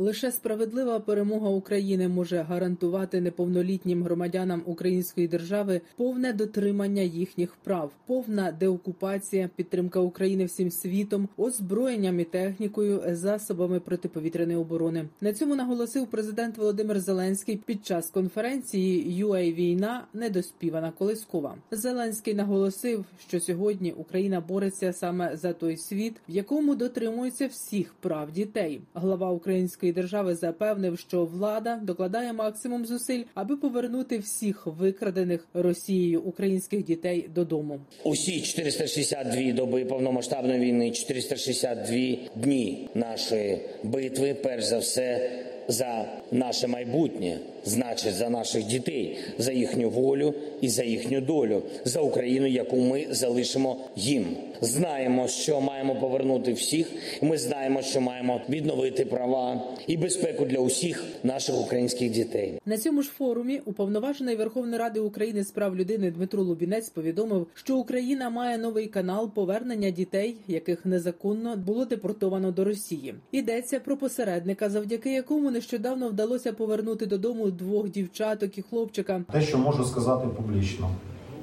Лише справедлива перемога України може гарантувати неповнолітнім громадянам української держави повне дотримання їхніх прав, повна деокупація, підтримка України всім світом, озброєнням і технікою, засобами протиповітряної оборони. На цьому наголосив президент Володимир Зеленський під час конференції «UA війна недоспівана колискова. Зеленський наголосив, що сьогодні Україна бореться саме за той світ, в якому дотримується всіх прав дітей. Глава української держави запевнив, що влада докладає максимум зусиль, аби повернути всіх викрадених Росією українських дітей додому. Усі 462 доби повномасштабної війни, 462 дні нашої битви, перш за все, за наше майбутнє, значить за наших дітей, за їхню волю і за їхню долю, за Україну, яку ми залишимо їм. Знаємо, що маємо повернути всіх. Ми знаємо, що маємо відновити права і безпеку для усіх наших українських дітей. На цьому ж форумі уповноважений Верховної Ради України з прав людини Дмитро Лубінець повідомив, що Україна має новий канал повернення дітей, яких незаконно було депортовано до Росії. Йдеться про посередника, завдяки якому нещодавно вдалося повернути додому двох дівчаток і хлопчика. Те, що можу сказати публічно,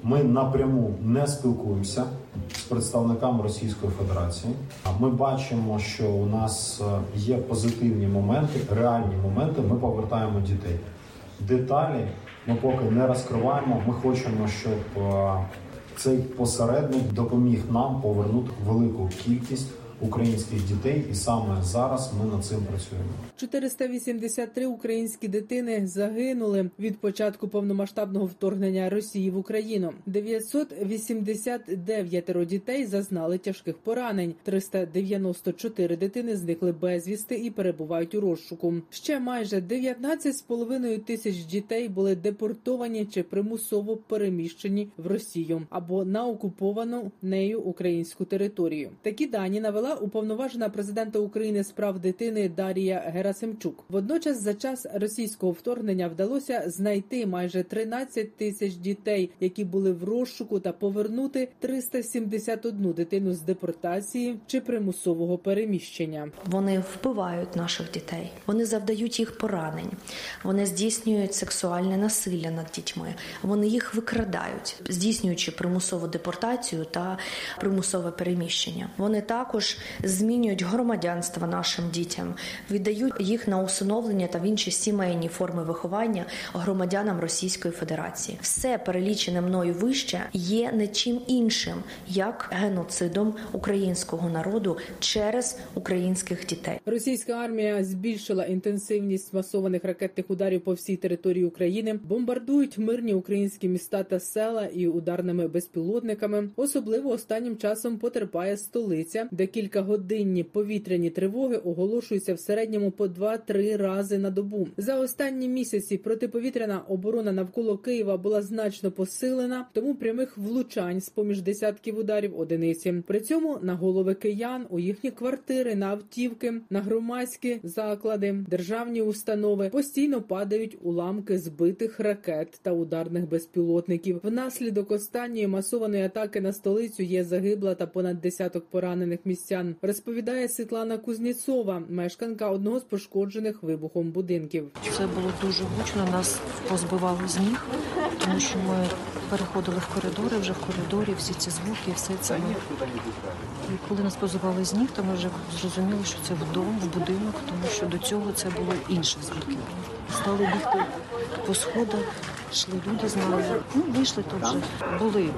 ми напряму не спілкуємося з представниками Російської Федерації. Ми бачимо, що у нас е, є позитивні моменти, реальні моменти. Ми повертаємо дітей. Деталі ми поки не розкриваємо. Ми хочемо, щоб е, цей посередник допоміг нам повернути велику кількість українських дітей, і саме зараз ми над цим працюємо. 483 українські дитини загинули від початку повномасштабного вторгнення Росії в Україну. 989 дітей зазнали тяжких поранень. 394 дитини зникли безвісти і перебувають у розшуку. Ще майже 19,5 тисяч дітей були депортовані чи примусово переміщені в Росію або на окуповану нею українську територію. Такі дані навела уповноважена президента України з прав дитини Дарія Герасимчук. Водночас, за час російського вторгнення вдалося знайти майже 13 тисяч дітей, які були в розшуку, та повернути 371 дитину з депортації чи примусового переміщення. Вони вбивають наших дітей, вони завдають їх поранень, вони здійснюють сексуальне насилля над дітьми, вони їх викрадають, здійснюючи примусову депортацію та примусове переміщення. Вони також змінюють громадянство нашим дітям, віддають їх на усиновлення та в інші сімейні форми виховання громадянам Російської Федерації. Все перелічене мною вище є не чим іншим як геноцидом українського народу через українських дітей. Російська армія збільшила інтенсивність масованих ракетних ударів по всій території України, бомбардують мирні українські міста та села і ударними безпілотниками. Особливо останнім часом потерпає столиця, де кількагодинні повітряні тривоги оголошуються в середньому по 2-3 рази на добу. За останні місяці протиповітряна оборона навколо Києва була значно посилена, тому прямих влучань з поміж десятків ударів одиниці. При цьому на голови киян у їхні квартири, на автівки, на громадські заклади, державні установи постійно падають уламки збитих ракет та ударних безпілотників. Внаслідок останньої масованої атаки на столицю є загибла та понад десяток поранених містян. Розповідає Світлана Кузніцова, мешканка одного з пошкоджених вибухом будинків. Це було дуже гучно. Нас позбивало з ніг, тому що ми переходили в коридори. Вже в коридорі всі ці звуки, все це ми. І коли нас позбивали з ніг, то ми вже зрозуміли, що це вдома, в будинок, тому що до цього це було інші звуки. Стали бігти по сходах, йшли люди з нами. Ну, вийшли тут вже. Були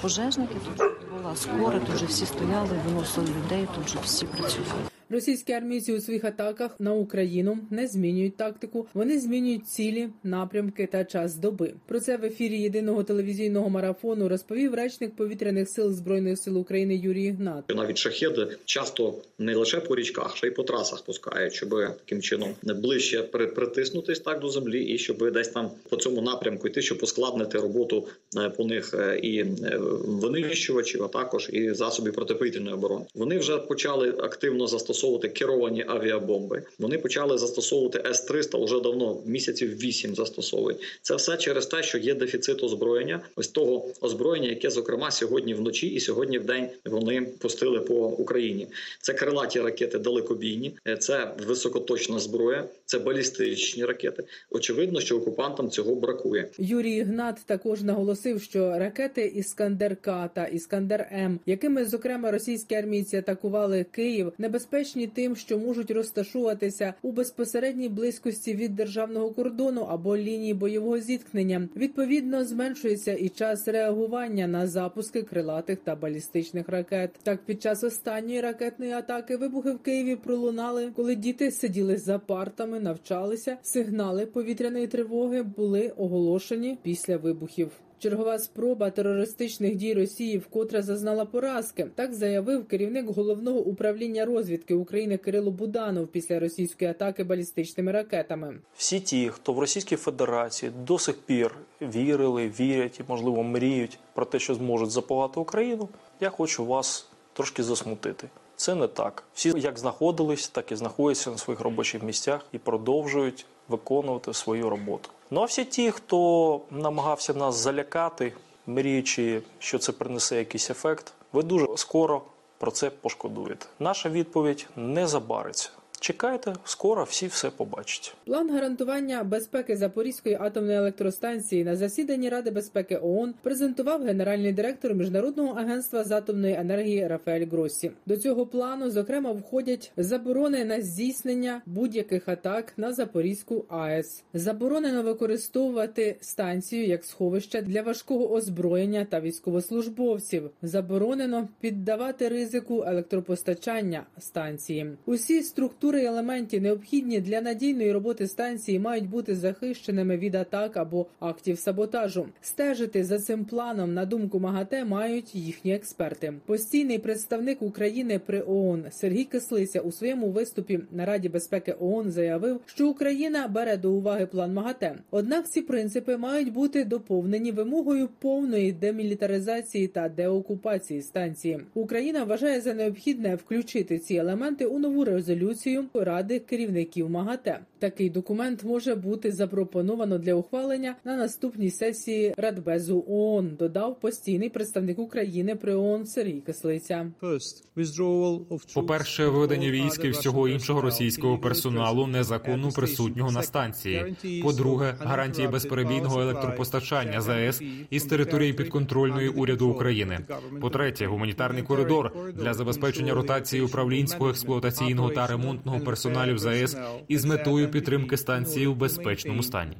пожежники, тут була скора, тут вже всі стояли, виносили людей, тут вже всі працювали. Російські армійці у своїх атаках на Україну не змінюють тактику, вони змінюють цілі, напрямки та час доби. Про це в ефірі єдиного телевізійного марафону розповів речник повітряних сил збройних сил України Юрій Ігнат. Навіть шахеди часто не лише по річках, ще й по трасах пускають, щоб таким чином не ближче при- притиснутись так до землі, і щоб десь там по цьому напрямку йти, щоб ускладнити роботу е, по них е, і е, винищувачів, а також і засобів протиповітряної оборони. Вони вже почали активно застосовувати керовані авіабомби. Вони почали застосовувати С-300 вже давно, місяців вісім застосовують. Це все через те, що є дефіцит озброєння, ось того озброєння, яке зокрема сьогодні вночі і сьогодні в день вони пустили по Україні. Це крилаті ракети далекобійні, е, це високоточна зброя, це балістичні ракети. Очевидно, що окупантам цього бракує. Юрій Ігнат також наголосив, що ракети Іскандер К та Іскандер М, якими зокрема російські армійці атакували Київ, небезпечні тим, що можуть розташуватися у безпосередній близькості від державного кордону або лінії бойового зіткнення. Відповідно, зменшується і час реагування на запуски крилатих та балістичних ракет. Так, під час останньої ракетної атаки вибухи в Києві пролунали, коли діти сиділи за партами, навчалися. Сигнали повітряної тривоги були оголошені після вибухів. Чергова спроба терористичних дій Росії вкотре зазнала поразки. Так заявив керівник головного управління розвідки України Кирило Буданов після російської атаки балістичними ракетами. Всі ті, хто в Російській Федерації до сих пір вірили, вірять і, можливо, мріють про те, що зможуть запалати Україну, я хочу вас трошки засмутити. Це не так. Всі як знаходились, так і знаходяться на своїх робочих місцях і продовжують виконувати свою роботу. Ну а всі ті, хто намагався нас залякати, мріючи, що це принесе якийсь ефект, ви дуже скоро про це пошкодуєте. Наша відповідь не забариться. Чекайте, скоро всі все побачать. План гарантування безпеки Запорізької атомної електростанції на засіданні Ради безпеки ООН презентував генеральний директор міжнародного агентства з атомної енергії Рафаель Гроссі. До цього плану, зокрема, входять заборони на здійснення будь-яких атак на Запорізьку АЕС, заборонено використовувати станцію як сховище для важкого озброєння та військовослужбовців. Заборонено піддавати ризику електропостачання станції. Усі структури і елементів, необхідні для надійної роботи станції, мають бути захищеними від атак або актів саботажу. Стежити за цим планом, на думку МАГАТЕ, мають їхні експерти. Постійний представник України при ООН Сергій Кислиця у своєму виступі на Раді безпеки ООН заявив, що Україна бере до уваги план МАГАТЕ. Однак ці принципи мають бути доповнені вимогою повної демілітаризації та деокупації станції. Україна вважає за необхідне включити ці елементи у нову резолюцію Ради керівників МАГАТЕ. Такий документ може бути запропоновано для ухвалення на наступній сесії Радбезу ООН. Додав постійний представник України при ООН Сергій Кислиця. По-перше, виведення військ і всього іншого російського персоналу незаконно присутнього на станції. По-друге, гарантії безперебійного електропостачання ЗАЕС із території підконтрольної уряду України. По-третє, гуманітарний коридор для забезпечення ротації управлінського експлуатаційного та ремонтного персоналів ЗАЕС із метою підтримки станції у безпечному стані.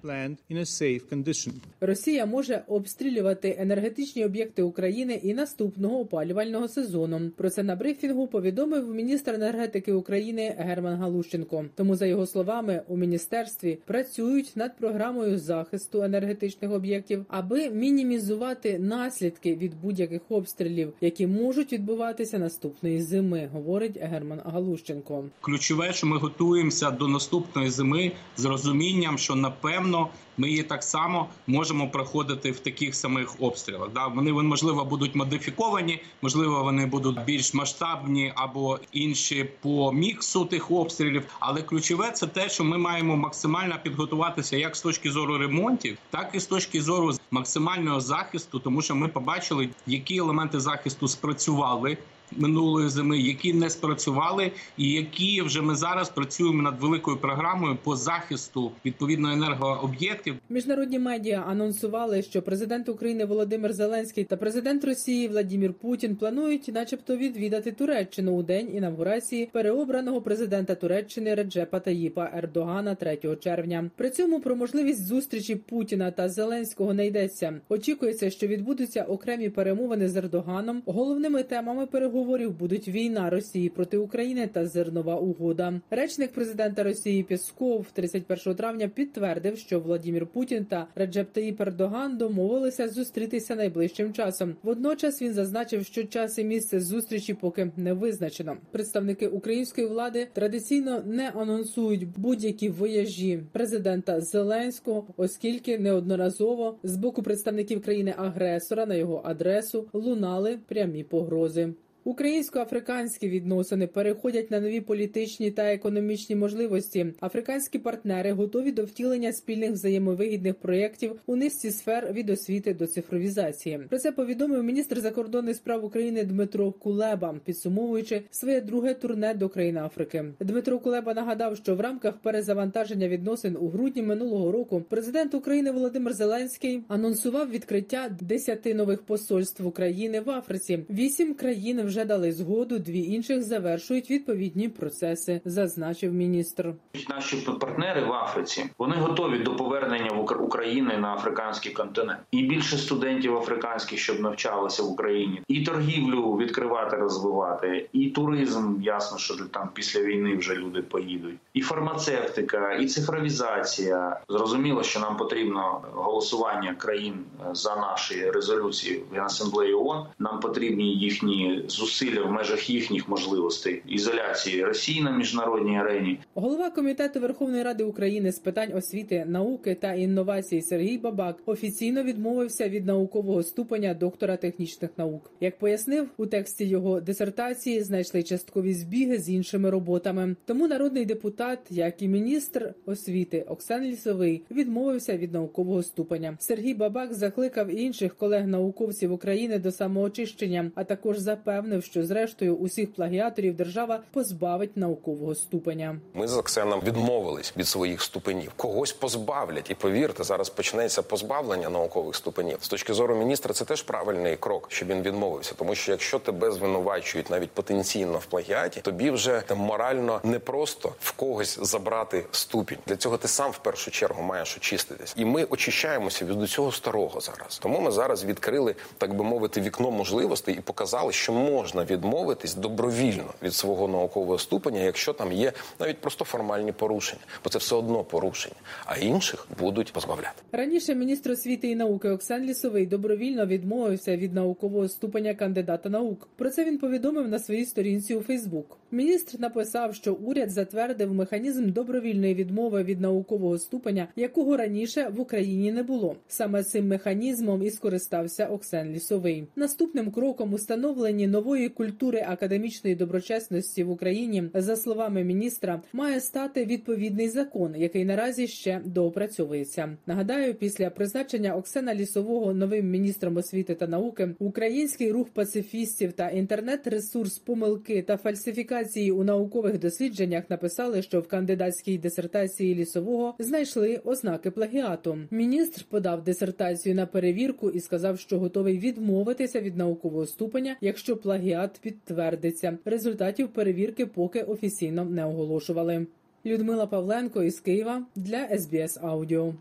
Росія може обстрілювати енергетичні об'єкти України і наступного опалювального сезону. Про це на брифінгу повідомив міністр енергетики України Герман Галущенко. Тому, за його словами, у міністерстві працюють над програмою захисту енергетичних об'єктів, аби мінімізувати наслідки від будь-яких обстрілів, які можуть відбуватися наступної зими, говорить Герман Галущенко. Ключове, що ми готуємося до наступної зими з розумінням, що напевно ми її так само можемо проходити в таких самих обстрілах. Да, вони, можливо будуть модифіковані, можливо, вони будуть більш масштабні або інші по міксу тих обстрілів. Але ключове це те, що ми маємо максимально підготуватися як з точки зору ремонтів, так і з точки зору максимального захисту, тому що ми побачили, які елементи захисту спрацювали. Минулої зими, які не спрацювали, і які вже ми зараз працюємо над великою програмою по захисту відповідно енергооб'єктів. Міжнародні медіа анонсували, що президент України Володимир Зеленський та президент Росії Владімір Путін планують, начебто, відвідати Туреччину у день інавгурації переобраного президента Туреччини Реджепа Таїпа Ердогана 3 червня. При цьому про можливість зустрічі Путіна та Зеленського не йдеться. Очікується, що відбудуться окремі перемовини з Ердоганом. Головними темами переговорів переговорів будуть війна Росії проти України та зернова угода. Речник президента Росії Пісков 31 травня підтвердив, що Владімір Путін та Реджеп Таїп Ердоган домовилися зустрітися найближчим часом. Водночас він зазначив, що час і місце зустрічі поки не визначено. Представники української влади традиційно не анонсують будь-які вояжі президента Зеленського, оскільки неодноразово з боку представників країни-агресора на його адресу лунали прямі погрози. Українсько-африканські відносини переходять на нові політичні та економічні можливості. Африканські партнери готові до втілення спільних взаємовигідних проєктів у низці сфер від освіти до цифровізації. Про це повідомив міністр закордонних справ України Дмитро Кулеба, підсумовуючи своє друге турне до країн Африки. Дмитро Кулеба нагадав, що в рамках перезавантаження відносин у грудні минулого року президент України Володимир Зеленський анонсував відкриття 10 нових посольств України в Африці. Вісім країн вже дали згоду, дві інших завершують відповідні процеси, зазначив міністр. Наші партнери в Африці вони готові до повернення в Укра- України на африканський континент. І більше студентів африканських, щоб навчалися в Україні, і торгівлю відкривати, розвивати, і туризм. Ясно, що там після війни вже люди поїдуть, і фармацевтика, і цифровізація. Зрозуміло, що нам потрібно голосування країн е, за наші резолюції в Генасамблеї ООН. Нам потрібні їхні зусилля в межах їхніх можливостей ізоляції Росії на міжнародній арені. Голова комітету Верховної Ради України з питань освіти, науки та інновацій Сергій Бабак офіційно відмовився від наукового ступеня доктора технічних наук. Як пояснив у тексті його дисертації, знайшли часткові збіги з іншими роботами. Тому народний депутат, як і міністр освіти Оксан Лісовий, відмовився від наукового ступеня. Сергій Бабак закликав інших колег-науковців України до самоочищення, а також запевнив, що зрештою усіх плагіаторів держава позбавить наукового ступеня. Ми з Оксеном відмовились від своїх ступенів. Когось позбавлять, і повірте, зараз почнеться позбавлення наукових ступенів. З точки зору міністра, це теж правильний крок, щоб він відмовився. Тому що якщо тебе звинувачують навіть потенційно в плагіаті, тобі вже морально не просто в когось забрати ступінь. Для цього ти сам в першу чергу маєш очиститись. І ми очищаємося від усього старого зараз. Тому ми зараз відкрили, так би мовити, вікно можливостей і показали, що можна відмовитись добровільно від свого наукового ступеня, якщо там є навіть просто формальні порушення, бо це все одно порушення, а інших будуть позбавляти. Раніше міністр освіти і науки Оксан Лісовий добровільно відмовився від наукового ступеня кандидата наук. Про це він повідомив на своїй сторінці у Фейсбук. Міністр написав, що уряд затвердив механізм добровільної відмови від наукового ступеня, якого раніше в Україні не було. Саме цим механізмом і скористався Оксан Лісовий. Наступним кроком у становленні нової культури академічної доброчесності в Україні, за словами міністра, має стати відповідний закон, який наразі ще доопрацьовується. Нагадаю, після призначення Оксана Лісового новим міністром освіти та науки український рух пацифістів та інтернет-ресурс помилки та фальсифікації у наукових дослідженнях написали, що в кандидатській дисертації лісового знайшли ознаки плагіату. Міністр подав дисертацію на перевірку і сказав, що готовий відмовитися від наукового ступеня, якщо плагіат підтвердиться. Результатів перевірки поки офіційно не оголошували. Людмила Павленко із Києва для СБС Аудіо.